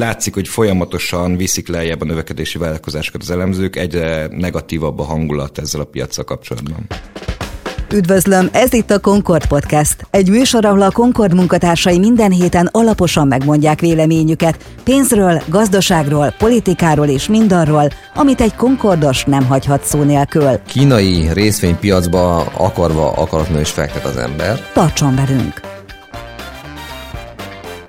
Látszik, hogy folyamatosan viszik lejjebb a növekedési vállalkozásokat az elemzők, egyre negatívabb a hangulat ezzel a piacsal kapcsolatban. Üdvözlöm, ez itt a Concord Podcast. Egy műsor, ahol a Concord munkatársai minden héten alaposan megmondják véleményüket pénzről, gazdaságról, politikáról és mindarról, amit egy Concordos nem hagyhat szó nélkül. Kínai részvénypiacba akarva akaratlanul is fektet az ember. Tartson velünk!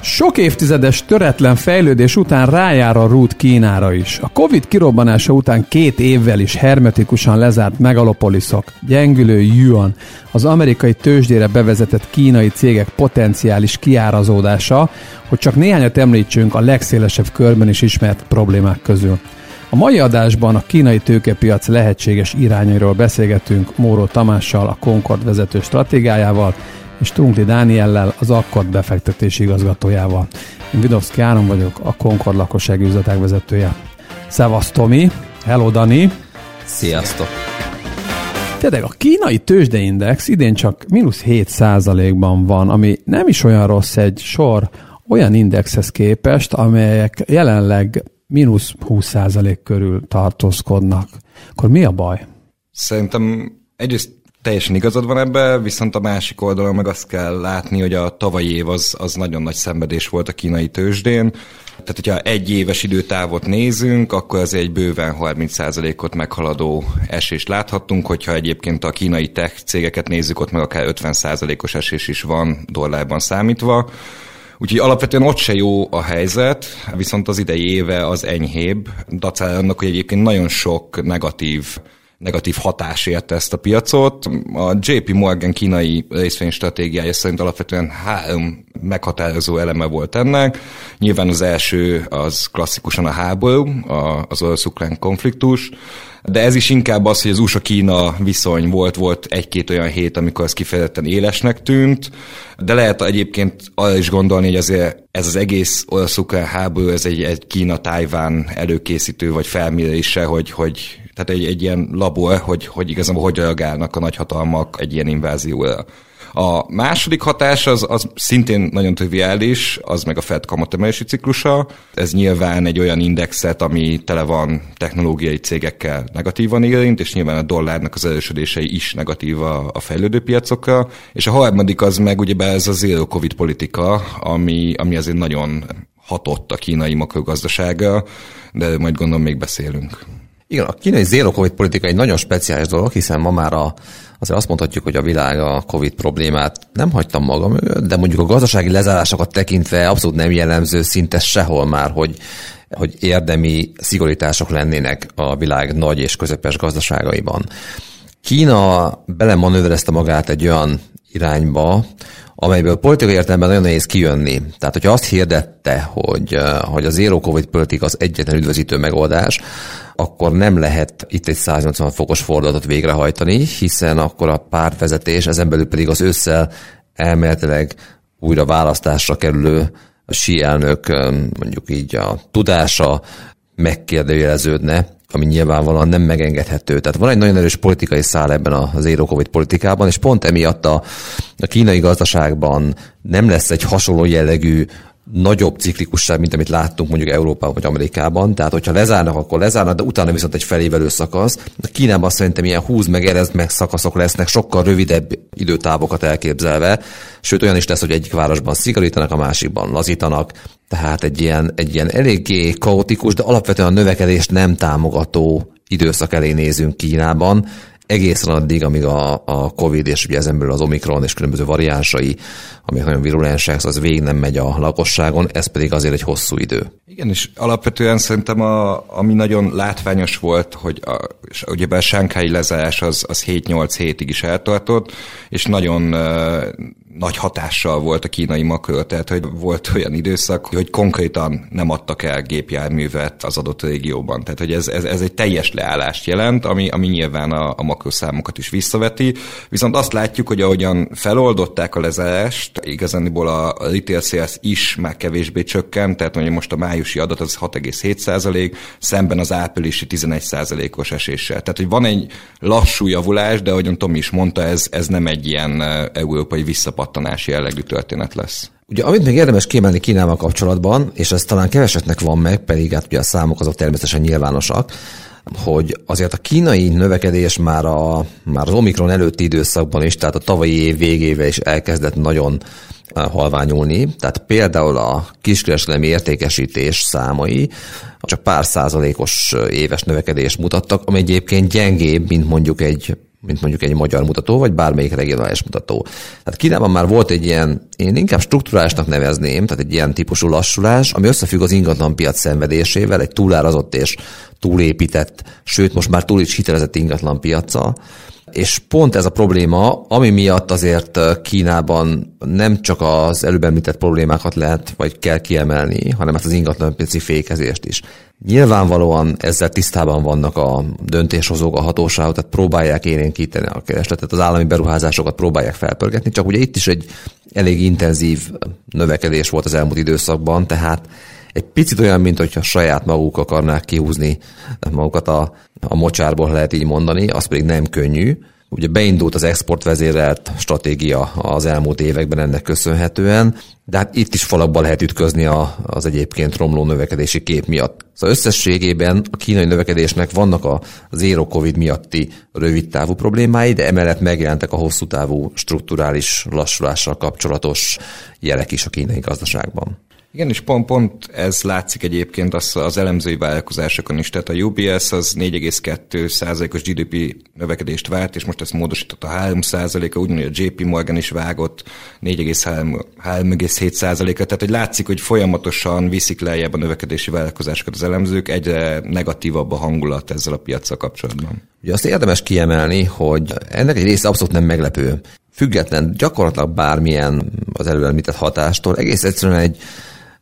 Sok évtizedes töretlen fejlődés után rájár a rút Kínára is. A Covid kirobbanása után két évvel is hermetikusan lezárt megalopoliszok, gyengülő yuan, az amerikai tőzsdére bevezetett kínai cégek potenciális kiárazódása, hogy csak néhányat említsünk a legszélesebb körben is ismert problémák közül. A mai adásban a kínai tőkepiac lehetséges irányairól beszélgetünk Móró Tamással, a Concord vezető stratégiájával, és Trunkli Dániellel, az Akkord befektetési igazgatójával. Én Vidovszki Áron vagyok, a Concord lakossági üzletek vezetője. Szevasz Tomi, hello Dani. Sziasztok! Tényleg a kínai tőzsdeindex idén csak mínusz 7 ban van, ami nem is olyan rossz egy sor olyan indexhez képest, amelyek jelenleg mínusz 20% körül tartózkodnak. Akkor mi a baj? Szerintem egyrészt Teljesen igazad van ebbe, viszont a másik oldalon meg azt kell látni, hogy a tavalyi év az, az nagyon nagy szenvedés volt a kínai tőzsdén. Tehát, hogyha egy éves időtávot nézünk, akkor az egy bőven 30%-ot meghaladó esést láthattunk, hogyha egyébként a kínai tech cégeket nézzük, ott meg akár 50%-os esés is van dollárban számítva. Úgyhogy alapvetően ott se jó a helyzet, viszont az idei éve az enyhébb, dacára annak, hogy egyébként nagyon sok negatív negatív hatás érte ezt a piacot. A JP Morgan kínai részvénystratégiája szerint alapvetően három meghatározó eleme volt ennek. Nyilván az első az klasszikusan a háború, az orosz-ukrán konfliktus, de ez is inkább az, hogy az USA-Kína viszony volt, volt egy-két olyan hét, amikor az kifejezetten élesnek tűnt, de lehet egyébként arra is gondolni, hogy azért ez az egész orosz háború, ez egy, egy Kína-Tájván előkészítő vagy felmérése, hogy, hogy tehát egy, egy ilyen labor, hogy, hogy igazából hogy reagálnak a nagyhatalmak egy ilyen invázióra. A második hatás az, az szintén nagyon triviális, az meg a Fed kamatemelési ciklusa. Ez nyilván egy olyan indexet, ami tele van technológiai cégekkel negatívan érint, és nyilván a dollárnak az erősödései is negatív a, a fejlődő piacokra. És a harmadik az meg ugye ez a zero covid politika, ami, ami azért nagyon hatott a kínai makrogazdasága, de majd gondolom még beszélünk. Igen, a kínai zero covid politika egy nagyon speciális dolog, hiszen ma már a, azért azt mondhatjuk, hogy a világ a covid problémát nem hagytam maga de mondjuk a gazdasági lezárásokat tekintve abszolút nem jellemző szinte sehol már, hogy hogy érdemi szigorítások lennének a világ nagy és közepes gazdaságaiban. Kína belemanőverezte magát egy olyan irányba, amelyből politikai értelemben nagyon nehéz kijönni. Tehát, hogyha azt hirdette, hogy, hogy a zero covid politika az egyetlen üdvözítő megoldás, akkor nem lehet itt egy 180 fokos fordulatot végrehajtani, hiszen akkor a pártvezetés, ezen belül pedig az ősszel elméletileg újra választásra kerülő a sí elnök mondjuk így a tudása megkérdőjeleződne, ami nyilvánvalóan nem megengedhető. Tehát van egy nagyon erős politikai szál ebben a zero covid politikában, és pont emiatt a, a kínai gazdaságban nem lesz egy hasonló jellegű nagyobb ciklikusság, mint amit láttunk mondjuk Európában vagy Amerikában. Tehát, hogyha lezárnak, akkor lezárnak, de utána viszont egy felévelő szakasz. Kínában szerintem ilyen húz meg erezd meg szakaszok lesznek, sokkal rövidebb időtávokat elképzelve. Sőt, olyan is lesz, hogy egyik városban szigorítanak, a másikban lazítanak. Tehát egy ilyen, egy ilyen eléggé kaotikus, de alapvetően a növekedést nem támogató időszak elé nézünk Kínában egészen addig, amíg a, a COVID és ugye ezen belül az Omikron és különböző variánsai, amik nagyon virulensek, az végig nem megy a lakosságon, ez pedig azért egy hosszú idő. Igen, és alapvetően szerintem a, ami nagyon látványos volt, hogy a, és ugye a sánkái lezárás az, az 7-8 hétig is eltartott, és nagyon nagy hatással volt a kínai makro, tehát hogy volt olyan időszak, hogy konkrétan nem adtak el gépjárművet az adott régióban. Tehát, hogy ez, ez, ez egy teljes leállást jelent, ami, ami nyilván a, a makroszámokat is visszaveti. Viszont azt látjuk, hogy ahogyan feloldották a lezárást, igazániból a retail sales is már kevésbé csökkent, tehát mondjuk most a májusi adat az 6,7% szemben az áprilisi 11 os eséssel. Tehát, hogy van egy lassú javulás, de ahogyan Tomi is mondta, ez, ez nem egy ilyen európai visszapat pattanási jellegű történet lesz. Ugye, amit még érdemes kiemelni Kínával kapcsolatban, és ez talán keveseknek van meg, pedig hát ugye a számok azok természetesen nyilvánosak, hogy azért a kínai növekedés már, a, már az Omikron előtti időszakban is, tehát a tavalyi év végével is elkezdett nagyon eh, halványulni. Tehát például a kiskereskedelmi értékesítés számai csak pár százalékos eh, éves növekedést mutattak, ami egyébként gyengébb, mint mondjuk egy mint mondjuk egy magyar mutató, vagy bármelyik regionális mutató. Tehát Kínában már volt egy ilyen, én inkább strukturálásnak nevezném, tehát egy ilyen típusú lassulás, ami összefügg az ingatlanpiac szenvedésével, egy túlárazott és túlépített, sőt most már túl is hitelezett ingatlanpiaca, és pont ez a probléma, ami miatt azért Kínában nem csak az előbb említett problémákat lehet, vagy kell kiemelni, hanem ezt az ingatlanpiaci fékezést is. Nyilvánvalóan ezzel tisztában vannak a döntéshozók, a hatóságok, tehát próbálják érénkíteni a keresletet, az állami beruházásokat próbálják felpörgetni, csak ugye itt is egy elég intenzív növekedés volt az elmúlt időszakban, tehát egy picit olyan, mint hogyha saját maguk akarnák kihúzni magukat a, a mocsárból, lehet így mondani, az pedig nem könnyű. Ugye beindult az exportvezérelt stratégia az elmúlt években ennek köszönhetően, de hát itt is falakba lehet ütközni a, az egyébként romló növekedési kép miatt. Szóval összességében a kínai növekedésnek vannak a zero covid miatti rövid távú problémái, de emellett megjelentek a hosszú távú strukturális lassulással kapcsolatos jelek is a kínai gazdaságban. Igen, és pont, pont ez látszik egyébként az, az elemzői vállalkozásokon is. Tehát a UBS az 4,2 százalékos GDP növekedést várt, és most ezt módosított a 3 százaléka, ugyanúgy a JP Morgan is vágott 4,7 százaléka. Tehát, hogy látszik, hogy folyamatosan viszik lejjebb a növekedési vállalkozásokat az elemzők, egyre negatívabb a hangulat ezzel a piacsal kapcsolatban. Ugye azt érdemes kiemelni, hogy ennek egy része abszolút nem meglepő. Független gyakorlatilag bármilyen az előbb említett hatástól, egész egyszerűen egy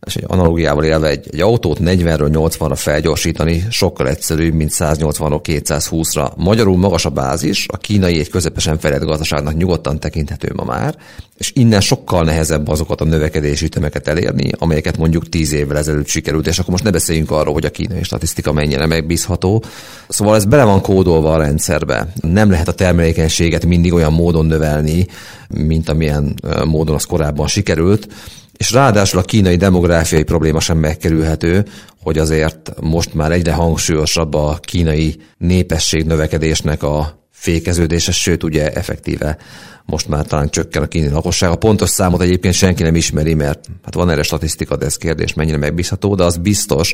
és egy analógiával élve egy, egy autót 40-ről 80-ra felgyorsítani sokkal egyszerűbb, mint 180-ról 220-ra. Magyarul magas a bázis, a kínai egy közepesen fejlett gazdaságnak nyugodtan tekinthető ma már, és innen sokkal nehezebb azokat a növekedési ütemeket elérni, amelyeket mondjuk 10 évvel ezelőtt sikerült, és akkor most ne beszéljünk arról, hogy a kínai statisztika mennyire megbízható. Szóval ez bele van kódolva a rendszerbe. Nem lehet a termelékenységet mindig olyan módon növelni, mint amilyen módon az korábban sikerült, és ráadásul a kínai demográfiai probléma sem megkerülhető, hogy azért most már egyre hangsúlyosabb a kínai népesség növekedésnek a fékeződése, sőt ugye effektíve most már talán csökken a kínai lakosság. A pontos számot egyébként senki nem ismeri, mert hát van erre statisztika, de ez kérdés mennyire megbízható, de az biztos,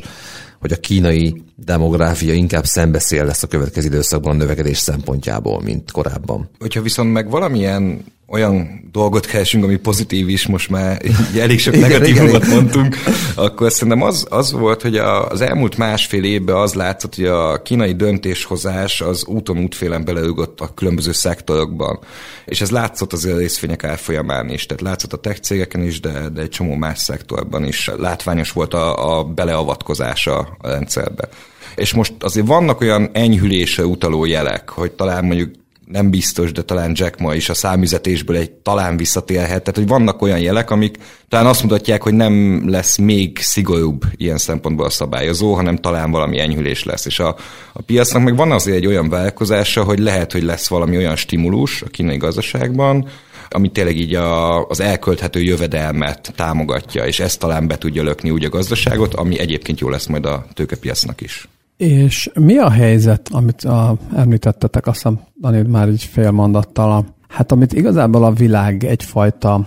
hogy a kínai demográfia inkább szembeszél lesz a következő időszakban a növekedés szempontjából, mint korábban. Hogyha viszont meg valamilyen olyan dolgot keresünk, ami pozitív is, most már elég sok negatívumot mondtunk, akkor szerintem az, az volt, hogy a, az elmúlt másfél évben az látszott, hogy a kínai döntéshozás az úton útfélen beleugott a különböző szektorokban. És ez látszott az részvények árfolyamán is, tehát látszott a tech cégeken is, de, de egy csomó más szektorban is látványos volt a, a beleavatkozása a rendszerbe. És most azért vannak olyan enyhülésre utaló jelek, hogy talán mondjuk nem biztos, de talán Jack ma is a számüzetésből egy talán visszatérhet. Tehát, hogy vannak olyan jelek, amik talán azt mutatják, hogy nem lesz még szigorúbb ilyen szempontból a szabályozó, hanem talán valami enyhülés lesz. És a, a piacnak meg van azért egy olyan vállalkozása, hogy lehet, hogy lesz valami olyan stimulus a kínai gazdaságban, ami tényleg így a, az elkölthető jövedelmet támogatja, és ezt talán be tudja lökni úgy a gazdaságot, ami egyébként jó lesz majd a tőkepiacnak is. És mi a helyzet, amit a, említettetek, azt hiszem, Daniel már egy fél mondattal, hát amit igazából a világ egyfajta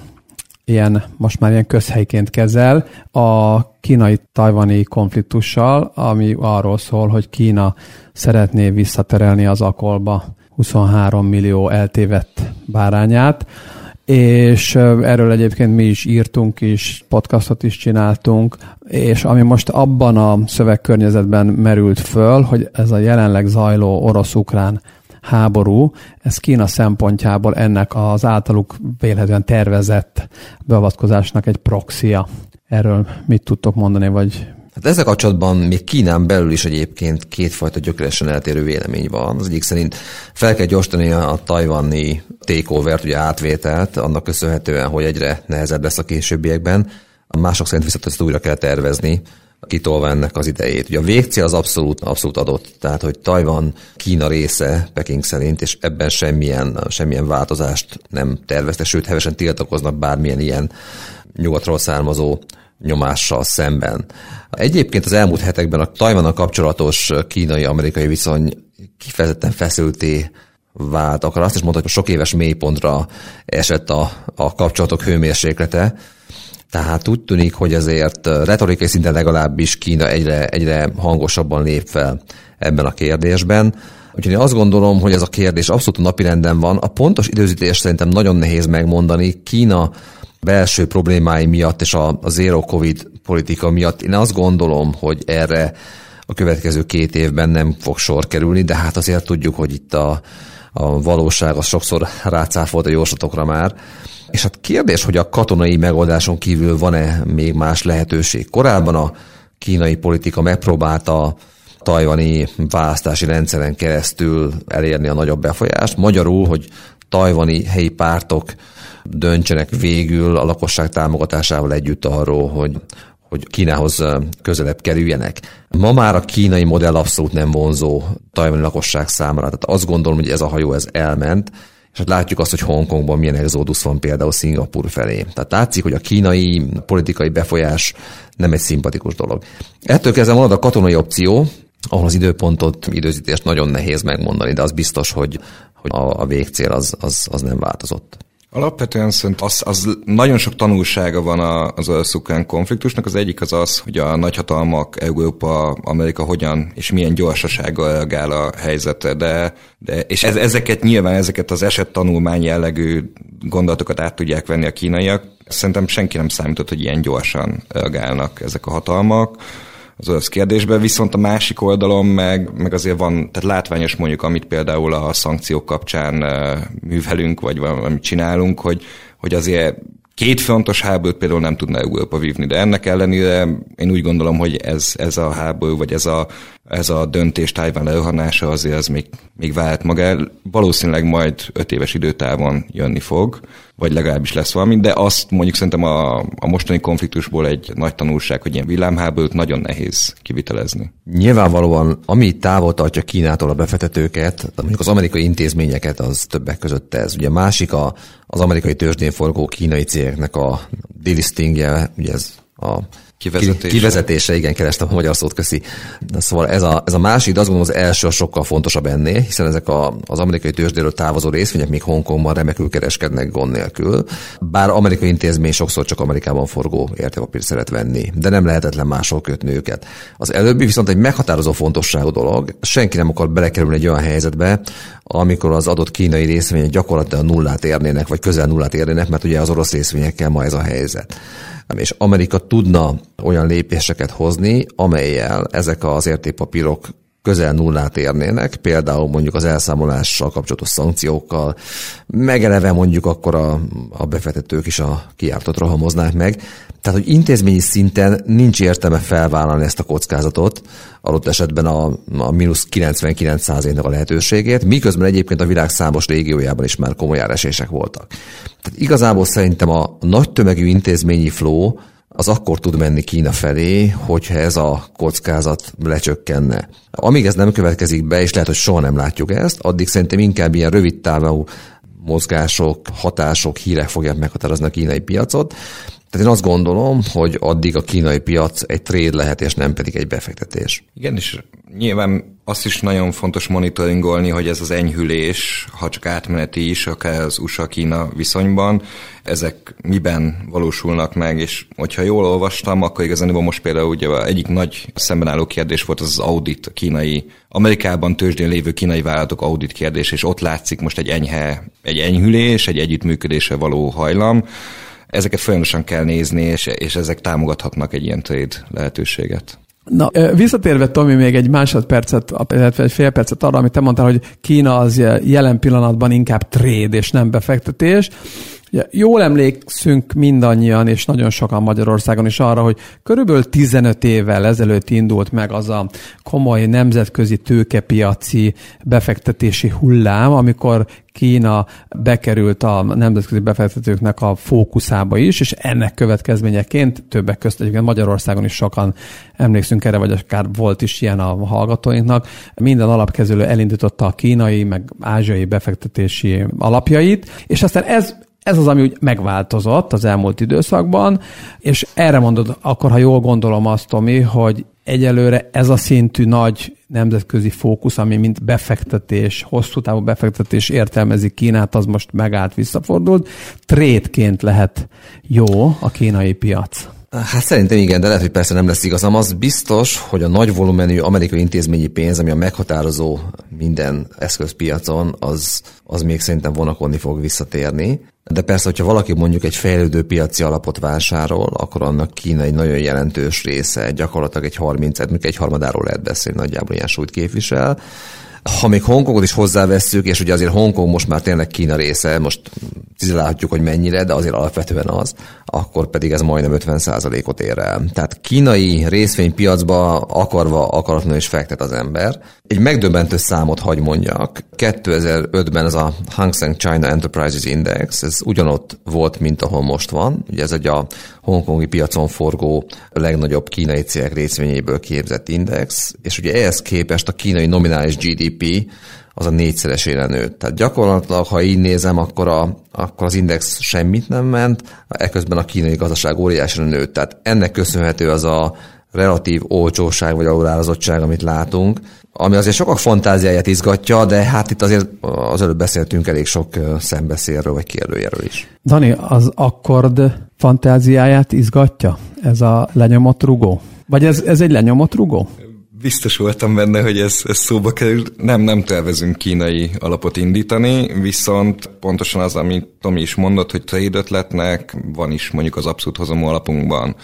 ilyen, most már ilyen közhelyként kezel, a kínai-tajvani konfliktussal, ami arról szól, hogy Kína szeretné visszaterelni az akolba 23 millió eltévedt bárányát, és erről egyébként mi is írtunk is, podcastot is csináltunk, és ami most abban a szövegkörnyezetben merült föl, hogy ez a jelenleg zajló orosz-ukrán háború, ez Kína szempontjából ennek az általuk vélhetően tervezett beavatkozásnak egy proxia. Erről mit tudtok mondani, vagy Hát ezzel kapcsolatban még Kínán belül is egyébként kétfajta gyökeresen eltérő vélemény van. Az egyik szerint fel kell gyorsítani a tajvani takeover ugye átvételt, annak köszönhetően, hogy egyre nehezebb lesz a későbbiekben. A mások szerint viszont ezt újra kell tervezni, kitolva ennek az idejét. Ugye a végcél az abszolút, abszolút adott, tehát hogy Tajvan Kína része Peking szerint, és ebben semmilyen, semmilyen változást nem tervezte, sőt, hevesen tiltakoznak bármilyen ilyen nyugatról származó nyomással szemben. Egyébként az elmúlt hetekben a Tajvannal kapcsolatos kínai-amerikai viszony kifejezetten feszülté vált. Akar azt is hogy sok éves mélypontra esett a, a kapcsolatok hőmérséklete. Tehát úgy tűnik, hogy ezért retorikai szinten legalábbis Kína egyre, egyre hangosabban lép fel ebben a kérdésben. Úgyhogy én azt gondolom, hogy ez a kérdés abszolút napirenden van. A pontos időzítés szerintem nagyon nehéz megmondani. Kína belső problémái miatt és a, a zero covid politika miatt én azt gondolom, hogy erre a következő két évben nem fog sor kerülni, de hát azért tudjuk, hogy itt a, a valóság az sokszor rácáfolt a jóslatokra már. És hát kérdés, hogy a katonai megoldáson kívül van-e még más lehetőség. Korábban a kínai politika megpróbálta tajvani választási rendszeren keresztül elérni a nagyobb befolyást. Magyarul, hogy tajvani helyi pártok döntsenek végül a lakosság támogatásával együtt arról, hogy hogy Kínához közelebb kerüljenek. Ma már a kínai modell abszolút nem vonzó tajvani lakosság számára. Tehát azt gondolom, hogy ez a hajó ez elment, és hát látjuk azt, hogy Hongkongban milyen exodus van például Szingapur felé. Tehát látszik, hogy a kínai politikai befolyás nem egy szimpatikus dolog. Ettől kezdve van a katonai opció, ahol az időpontot, időzítést nagyon nehéz megmondani, de az biztos, hogy, hogy a, a végcél az, az, az nem változott. Alapvetően szerintem az, az nagyon sok tanulsága van az orosz konfliktusnak. Az egyik az az, hogy a nagyhatalmak, Európa, Amerika hogyan és milyen gyorsasággal reagál a helyzetre, de, de és ez, ezeket nyilván, ezeket az eset tanulmány jellegű gondolatokat át tudják venni a kínaiak. Szerintem senki nem számított, hogy ilyen gyorsan reagálnak ezek a hatalmak az orosz kérdésben, viszont a másik oldalon meg, meg azért van, tehát látványos mondjuk, amit például a szankciók kapcsán művelünk, vagy valamit csinálunk, hogy, hogy azért két fontos háborút például nem tudna Európa vívni, de ennek ellenére én úgy gondolom, hogy ez, ez a háború, vagy ez a, ez a döntés Tájván lerohanása azért az még, még vált maga. Valószínűleg majd öt éves időtávon jönni fog, vagy legalábbis lesz valami, de azt mondjuk szerintem a, a mostani konfliktusból egy nagy tanulság, hogy ilyen villámháborút nagyon nehéz kivitelezni. Nyilvánvalóan, ami távol tartja Kínától a befektetőket, mondjuk az amerikai intézményeket, az többek között ez. Ugye másik a, az amerikai tőzsdén forgó kínai cégeknek a delistingje, ugye ez a Kivezetése. Kivezetése, igen, kerestem a magyar szót, köszi. Szóval ez a, ez a másik, de azt gondolom az első sokkal fontosabb ennél, hiszen ezek a, az amerikai tőzsdéről távozó részvények még Hongkongban remekül kereskednek gond nélkül. Bár amerikai intézmény sokszor csak Amerikában forgó értékpapírt szeret venni, de nem lehetetlen máshol kötni őket. Az előbbi viszont egy meghatározó fontosságú dolog. Senki nem akar belekerülni egy olyan helyzetbe, amikor az adott kínai részvények gyakorlatilag nullát érnének, vagy közel nullát érnének, mert ugye az orosz részvényekkel ma ez a helyzet és Amerika tudna olyan lépéseket hozni, amelyel ezek az értékpapírok közel nullát érnének, például mondjuk az elszámolással kapcsolatos szankciókkal, megeleve mondjuk akkor a, a befektetők is a kiártot rohamoznák meg. Tehát, hogy intézményi szinten nincs értelme felvállalni ezt a kockázatot, adott esetben a, a mínusz 99%-nak a lehetőségét, miközben egyébként a világ számos régiójában is már komoly áresések voltak. Tehát igazából szerintem a nagy tömegű intézményi flow az akkor tud menni Kína felé, hogyha ez a kockázat lecsökkenne. Amíg ez nem következik be, és lehet, hogy soha nem látjuk ezt, addig szerintem inkább ilyen rövid távú mozgások, hatások, hírek fogják meghatározni a kínai piacot. Tehát én azt gondolom, hogy addig a kínai piac egy trade lehet, és nem pedig egy befektetés. Igen, és nyilván azt is nagyon fontos monitoringolni, hogy ez az enyhülés, ha csak átmeneti is, akár az USA-Kína viszonyban, ezek miben valósulnak meg, és hogyha jól olvastam, akkor igazán most például ugye egyik nagy szembenálló kérdés volt az az audit, a kínai, Amerikában tőzsdén lévő kínai vállalatok audit kérdés, és ott látszik most egy enyhe, egy enyhülés, egy együttműködésre való hajlam, ezeket folyamatosan kell nézni, és, és ezek támogathatnak egy ilyen trade lehetőséget. Na, visszatérve Tomi még egy másodpercet, illetve egy fél percet arra, amit te mondtál, hogy Kína az jelen pillanatban inkább trade és nem befektetés. Ugye, jól emlékszünk mindannyian, és nagyon sokan Magyarországon is arra, hogy körülbelül 15 évvel ezelőtt indult meg az a komoly nemzetközi tőkepiaci befektetési hullám, amikor Kína bekerült a nemzetközi befektetőknek a fókuszába is, és ennek következményeként többek között egyébként Magyarországon is sokan emlékszünk erre, vagy akár volt is ilyen a hallgatóinknak, minden alapkezőlő elindította a kínai, meg ázsiai befektetési alapjait, és aztán ez ez az, ami úgy megváltozott az elmúlt időszakban, és erre mondod, akkor ha jól gondolom azt, Tomi, hogy egyelőre ez a szintű nagy nemzetközi fókusz, ami mint befektetés, hosszú távú befektetés értelmezi Kínát, az most megállt, visszafordult. Trédként lehet jó a kínai piac. Hát szerintem igen, de lehet, hogy persze nem lesz igazam. Az biztos, hogy a nagy volumenű amerikai intézményi pénz, ami a meghatározó minden eszközpiacon, az, az még szerintem vonakodni fog visszatérni. De persze, hogyha valaki mondjuk egy fejlődő piaci alapot vásárol, akkor annak Kína egy nagyon jelentős része, gyakorlatilag egy 30, mondjuk egy harmadáról lehet beszélni, nagyjából ilyen súlyt képvisel. Ha még Hongkongot is hozzávesszük, és ugye azért Hongkong most már tényleg Kína része, most cizelálhatjuk, hogy mennyire, de azért alapvetően az, akkor pedig ez majdnem 50%-ot ér el. Tehát kínai részvénypiacba akarva akaratlanul is fektet az ember. Egy megdöbbentő számot hagy mondjak. 2005-ben ez a Hang Seng China Enterprises Index, ez ugyanott volt, mint ahol most van. Ugye ez egy a hongkongi piacon forgó legnagyobb kínai cégek részvényéből képzett index, és ugye ehhez képest a kínai nominális GDP az a négyszeresére nőtt. Tehát gyakorlatilag, ha így nézem, akkor, a, akkor az index semmit nem ment, ekközben a kínai gazdaság óriásra nőtt. Tehát ennek köszönhető az a relatív olcsóság vagy alulárazottság, amit látunk, ami azért sokak fantáziáját izgatja, de hát itt azért az előbb beszéltünk elég sok szembeszélről vagy kérdőjelről is. Dani, az akkord fantáziáját izgatja? Ez a lenyomott rugó? Vagy ez, ez egy lenyomott rugó? Biztos voltam benne, hogy ez, ez szóba kerül. Nem, nem tervezünk kínai alapot indítani, viszont pontosan az, amit Tomi is mondott, hogy trade ötletnek van is mondjuk az abszolút hozamú alapunkban.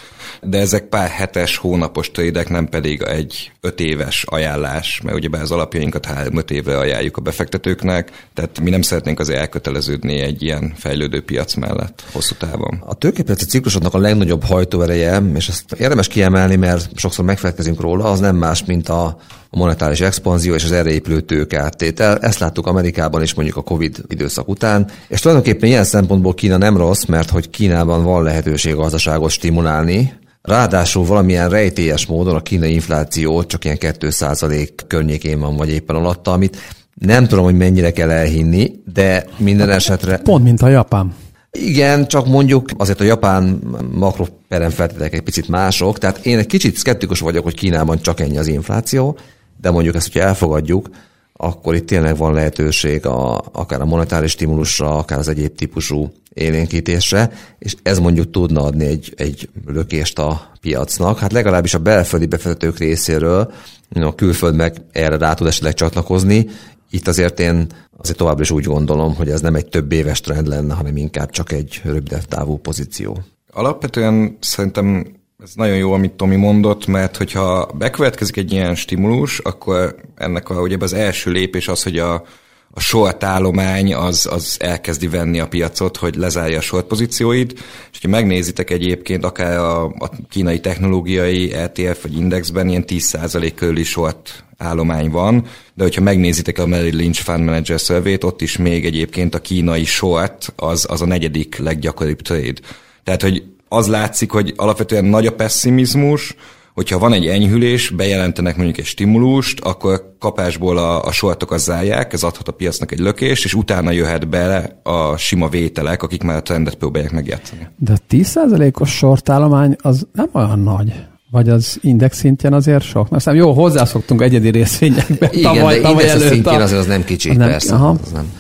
De ezek pár hetes, hónapos trédek, nem pedig egy öt éves ajánlás, mert ugye az alapjainkat három-öt évre ajánljuk a befektetőknek, tehát mi nem szeretnénk azért elköteleződni egy ilyen fejlődő piac mellett hosszú távon. A tőkepiaci ciklusoknak a legnagyobb hajtóereje, és ezt érdemes kiemelni, mert sokszor megfelelkezünk róla, az nem más, mint a monetáris expanzió és az erre épülő tőkeáttétel. Ezt láttuk Amerikában is mondjuk a Covid időszak után, és tulajdonképpen ilyen szempontból Kína nem rossz, mert hogy Kínában van lehetőség gazdaságot stimulálni, Ráadásul valamilyen rejtélyes módon a kínai infláció csak ilyen 2% környékén van, vagy éppen alatta, amit nem tudom, hogy mennyire kell elhinni, de minden esetre... Pont, mint a Japán. Igen, csak mondjuk azért a japán makroperemfeltételek egy picit mások, tehát én egy kicsit szkeptikus vagyok, hogy Kínában csak ennyi az infláció, de mondjuk ezt, hogyha elfogadjuk, akkor itt tényleg van lehetőség a, akár a monetáris stimulusra, akár az egyéb típusú élénkítésre, és ez mondjuk tudna adni egy, egy lökést a piacnak. Hát legalábbis a belföldi befektetők részéről a külföld meg erre rá tud esetleg csatlakozni. Itt azért én azért továbbra is úgy gondolom, hogy ez nem egy több éves trend lenne, hanem inkább csak egy rövidebb távú pozíció. Alapvetően szerintem ez nagyon jó, amit Tomi mondott, mert hogyha bekövetkezik egy ilyen stimulus, akkor ennek a, ugye az első lépés az, hogy a, a short állomány az, az elkezdi venni a piacot, hogy lezárja a short pozícióit, és ha megnézitek egyébként akár a, a kínai technológiai ETF vagy indexben ilyen 10% körüli short állomány van, de hogyha megnézitek a Merrill Lynch Fund Manager survey ott is még egyébként a kínai short az, az a negyedik leggyakoribb trade. Tehát, hogy az látszik, hogy alapvetően nagy a pessimizmus, hogyha van egy enyhülés, bejelentenek mondjuk egy stimulust, akkor kapásból a, a sortokat zárják, ez adhat a piacnak egy lökést, és utána jöhet bele a sima vételek, akik már a trendet próbálják megjátszani. De a 10%-os sortállomány az nem olyan nagy. Vagy az index szintjén azért sok? Mert jó, hozzászoktunk egyedi részvényekbe. Igen, tavaly, de tavaly index szintjén azért az nem kicsi, az nem, persze. Aha. Az nem.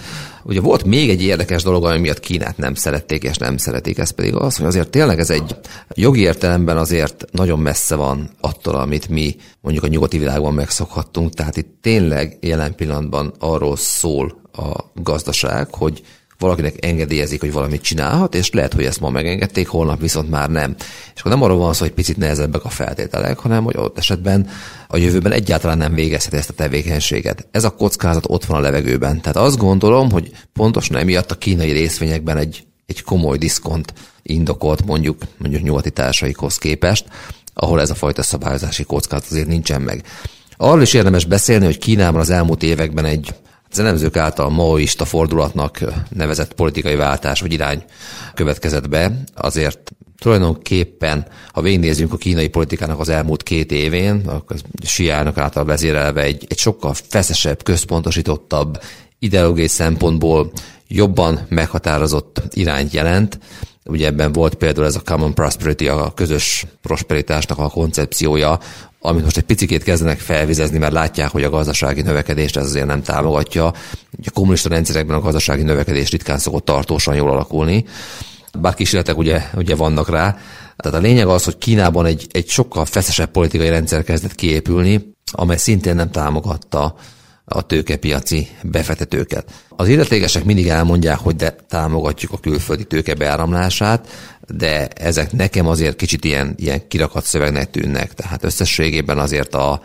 Ugye volt még egy érdekes dolog, ami miatt Kínát nem szerették és nem szeretik, ez pedig az, hogy azért tényleg ez egy jogi értelemben azért nagyon messze van attól, amit mi mondjuk a nyugati világban megszokhattunk. Tehát itt tényleg jelen pillanatban arról szól a gazdaság, hogy valakinek engedélyezik, hogy valamit csinálhat, és lehet, hogy ezt ma megengedték, holnap viszont már nem. És akkor nem arról van szó, hogy picit nehezebbek a feltételek, hanem hogy ott esetben a jövőben egyáltalán nem végezheti ezt a tevékenységet. Ez a kockázat ott van a levegőben. Tehát azt gondolom, hogy pontosan emiatt a kínai részvényekben egy egy komoly diszkont indokolt mondjuk, mondjuk nyugati társaikhoz képest, ahol ez a fajta szabályozási kockázat azért nincsen meg. Arról is érdemes beszélni, hogy Kínában az elmúlt években egy az elemzők által maoista fordulatnak nevezett politikai váltás vagy irány következett be. Azért tulajdonképpen, ha végignézzünk a kínai politikának az elmúlt két évén, akkor Siának által vezérelve egy, egy sokkal feszesebb, központosítottabb, ideológiai szempontból jobban meghatározott irányt jelent. Ugye ebben volt például ez a common prosperity, a közös prosperitásnak a koncepciója, amit most egy picit kezdenek felvizezni, mert látják, hogy a gazdasági növekedést ez azért nem támogatja. A kommunista rendszerekben a gazdasági növekedés ritkán szokott tartósan jól alakulni, bár kísérletek ugye, ugye vannak rá. Tehát a lényeg az, hogy Kínában egy, egy sokkal feszesebb politikai rendszer kezdett kiépülni, amely szintén nem támogatta a tőkepiaci befektetőket. Az illetékesek mindig elmondják, hogy de támogatjuk a külföldi tőke beáramlását, de ezek nekem azért kicsit ilyen, ilyen kirakat szövegnek tűnnek. Tehát összességében azért a,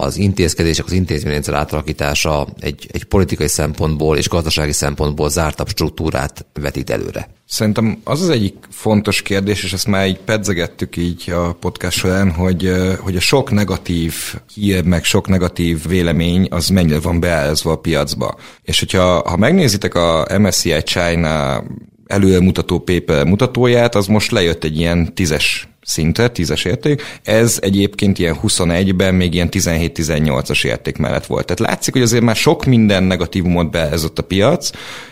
az intézkedések, az intézményrendszer átalakítása egy, egy politikai szempontból és gazdasági szempontból zártabb struktúrát vetít előre. Szerintem az az egyik fontos kérdés, és ezt már így pedzegettük így a podcast során, hogy, hogy a sok negatív hír, meg sok negatív vélemény, az mennyire van beállazva a piacba. És hogyha ha megnézitek a MSCI China előmutató paper mutatóját, az most lejött egy ilyen tízes szinte, tízes érték. Ez egyébként ilyen 21-ben még ilyen 17-18-as érték mellett volt. Tehát látszik, hogy azért már sok minden negatívumot beezott a piac.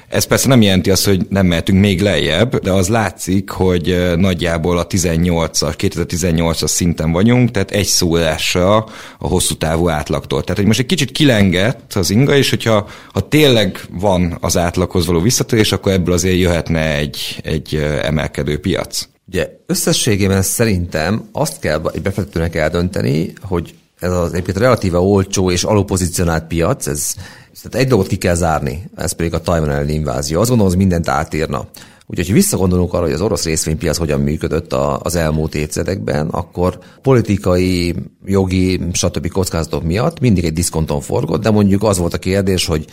Ez persze nem jelenti azt, hogy nem mehetünk még lejjebb, de az látszik, hogy nagyjából a 18-as, 2018-as szinten vagyunk, tehát egy szólásra a hosszú távú átlagtól. Tehát, hogy most egy kicsit kilengett az inga, és hogyha ha tényleg van az átlaghoz való visszatérés, akkor ebből azért jöhetne egy, egy emelkedő piac. Ugye összességében szerintem azt kell egy befektetőnek eldönteni, hogy ez az egyébként relatíve olcsó és alulpozícionált piac, ez, tehát egy dolgot ki kell zárni, ez pedig a Taiwan elleni invázió. Azt gondolom, hogy mindent átírna. Úgyhogy, ha visszagondolunk arra, hogy az orosz részvénypiac hogyan működött az elmúlt évtizedekben, akkor politikai, jogi, stb. kockázatok miatt mindig egy diszkonton forgott, de mondjuk az volt a kérdés, hogy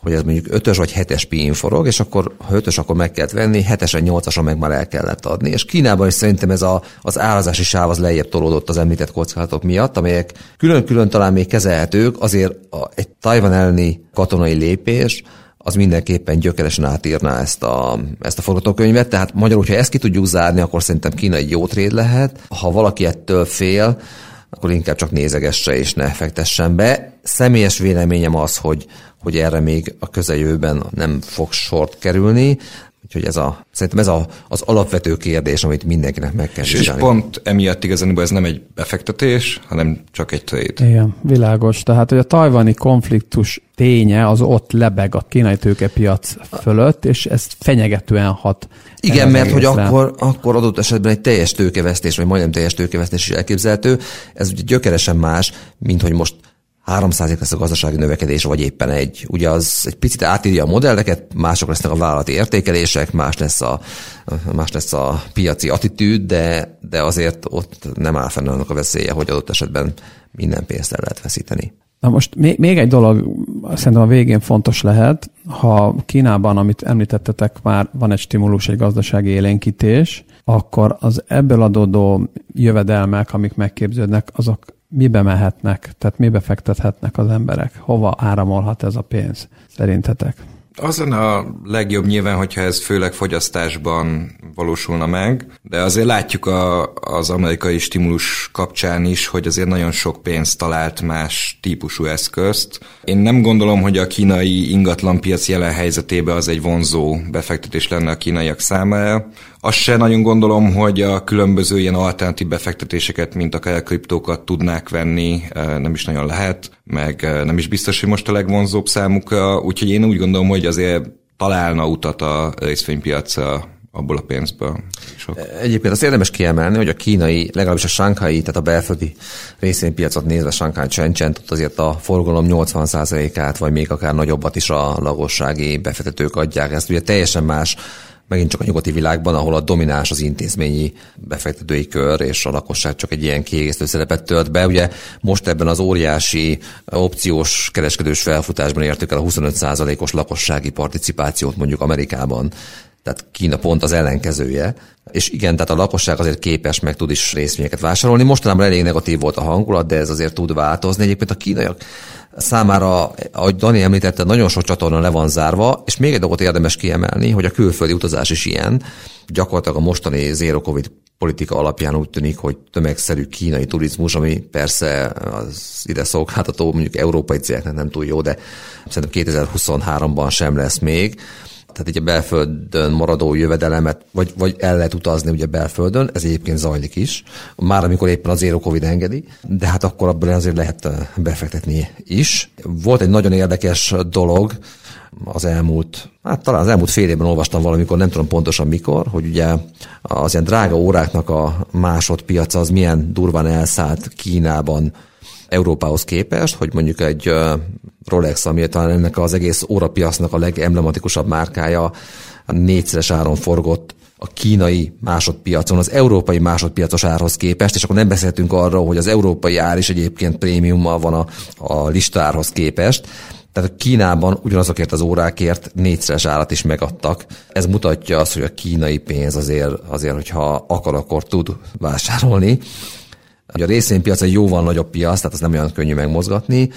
hogy ez mondjuk 5-ös vagy 7-es PIN forog, és akkor ha 5-ös, akkor meg kellett venni, 7-esen, 8-ason meg már el kellett adni. És Kínában is szerintem ez a, az árazási sáv az lejjebb tolódott az említett kockázatok miatt, amelyek külön-külön talán még kezelhetők, azért a, egy Tajvan elleni katonai lépés, az mindenképpen gyökeresen átírná ezt a, ezt a forgatókönyvet. Tehát magyarul, hogyha ezt ki tudjuk zárni, akkor szerintem Kína egy jó tréd lehet. Ha valaki ettől fél, akkor inkább csak nézegesse és ne fektessen be. Személyes véleményem az, hogy, hogy erre még a közeljövőben nem fog sort kerülni, Úgyhogy ez a, szerintem ez a, az alapvető kérdés, amit mindenkinek meg kell vizsgálni. És pont emiatt igazán ez nem egy befektetés, hanem csak egy trade. Igen, világos. Tehát, hogy a tajvani konfliktus ténye az ott lebeg a kínai tőkepiac fölött, és ez fenyegetően hat. Igen, mert hogy akkor, akkor adott esetben egy teljes tőkevesztés, vagy majdnem teljes tőkevesztés is elképzelhető. Ez ugye gyökeresen más, mint hogy most 300 lesz a gazdasági növekedés, vagy éppen egy. Ugye az egy picit átírja a modelleket, mások lesznek a vállalati értékelések, más lesz a, más lesz a piaci attitűd, de, de azért ott nem áll fenn annak a veszélye, hogy adott esetben minden pénzt el lehet veszíteni. Na most még, még egy dolog szerintem a végén fontos lehet, ha Kínában, amit említettetek már, van egy stimulus, egy gazdasági élénkítés, akkor az ebből adódó jövedelmek, amik megképződnek, azok mibe mehetnek, tehát mibe fektethetnek az emberek? Hova áramolhat ez a pénz szerintetek? Az lenne a legjobb nyilván, hogyha ez főleg fogyasztásban valósulna meg, de azért látjuk a, az amerikai stimulus kapcsán is, hogy azért nagyon sok pénzt talált más típusú eszközt. Én nem gondolom, hogy a kínai ingatlanpiac jelen helyzetében az egy vonzó befektetés lenne a kínaiak számára. Azt se nagyon gondolom, hogy a különböző ilyen alternatív befektetéseket, mint akár a kriptókat tudnák venni, nem is nagyon lehet, meg nem is biztos, hogy most a legvonzóbb számukra, úgyhogy én úgy gondolom, hogy azért találna utat a részvénypiacra abból a pénzből. Sok. Egyébként azt érdemes kiemelni, hogy a kínai, legalábbis a sánkhái, tehát a belföldi részvénypiacot nézve Shanghai Shenzhen, ott azért a forgalom 80%-át, vagy még akár nagyobbat is a lakossági befektetők adják. Ezt ugye teljesen más megint csak a nyugati világban, ahol a domináns az intézményi befektetői kör, és a lakosság csak egy ilyen kiegészítő szerepet tölt be. Ugye most ebben az óriási opciós kereskedős felfutásban értük el a 25%-os lakossági participációt mondjuk Amerikában. Tehát Kína pont az ellenkezője. És igen, tehát a lakosság azért képes meg tud is részvényeket vásárolni. Mostanában elég negatív volt a hangulat, de ez azért tud változni. Egyébként a kínaiak számára, ahogy Dani említette, nagyon sok csatorna le van zárva, és még egy dolgot érdemes kiemelni, hogy a külföldi utazás is ilyen. Gyakorlatilag a mostani zero covid politika alapján úgy tűnik, hogy tömegszerű kínai turizmus, ami persze az ide szolgáltató, mondjuk európai cégeknek nem túl jó, de szerintem 2023-ban sem lesz még tehát így a belföldön maradó jövedelemet, vagy, vagy el lehet utazni ugye belföldön, ez egyébként zajlik is, már amikor éppen az Zero Covid engedi, de hát akkor abban azért lehet befektetni is. Volt egy nagyon érdekes dolog, az elmúlt, hát talán az elmúlt fél évben olvastam valamikor, nem tudom pontosan mikor, hogy ugye az ilyen drága óráknak a másodpiaca az milyen durván elszállt Kínában Európához képest, hogy mondjuk egy Rolex, ami talán ennek az egész órapiasznak a legemblematikusabb márkája, négyszeres áron forgott a kínai másodpiacon, az európai másodpiacos árhoz képest, és akkor nem beszéltünk arról, hogy az európai ár is egyébként prémiummal van a, a listárhoz képest. Tehát a Kínában ugyanazokért az órákért négyszeres árat is megadtak. Ez mutatja azt, hogy a kínai pénz azért, azért hogyha akar, akkor tud vásárolni. A részvénypiac egy jóval nagyobb piac, tehát az nem olyan könnyű megmozgatni,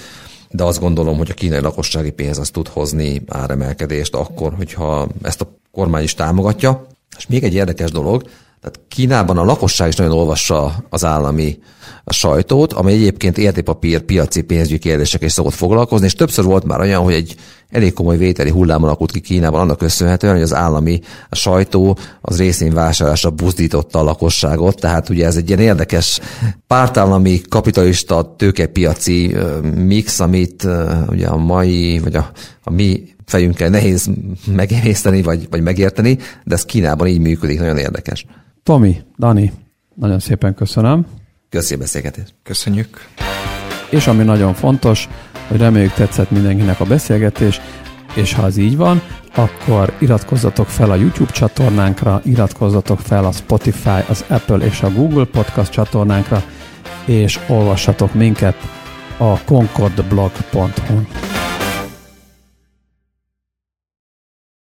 de azt gondolom, hogy a kínai lakossági pénz az tud hozni áremelkedést akkor, hogyha ezt a kormány is támogatja. És még egy érdekes dolog, tehát Kínában a lakosság is nagyon olvassa az állami sajtót, amely egyébként értékpapír, piaci pénzügyi kérdésekkel is szokott foglalkozni, és többször volt már olyan, hogy egy elég komoly vételi hullám alakult ki Kínában annak köszönhetően, hogy az állami a sajtó az részvényvásárlásra buzdította a lakosságot, tehát ugye ez egy ilyen érdekes pártállami kapitalista tőkepiaci mix, amit ugye a mai, vagy a, a mi fejünkkel nehéz megemészteni, vagy, vagy megérteni, de ez Kínában így működik, nagyon érdekes. Tomi, Dani, nagyon szépen köszönöm. Köszönjük beszélgetést. Köszönjük. És ami nagyon fontos, hogy reméljük tetszett mindenkinek a beszélgetés, és ha az így van, akkor iratkozzatok fel a YouTube csatornánkra, iratkozzatok fel a Spotify, az Apple és a Google Podcast csatornánkra, és olvassatok minket a concordblog.hu-n.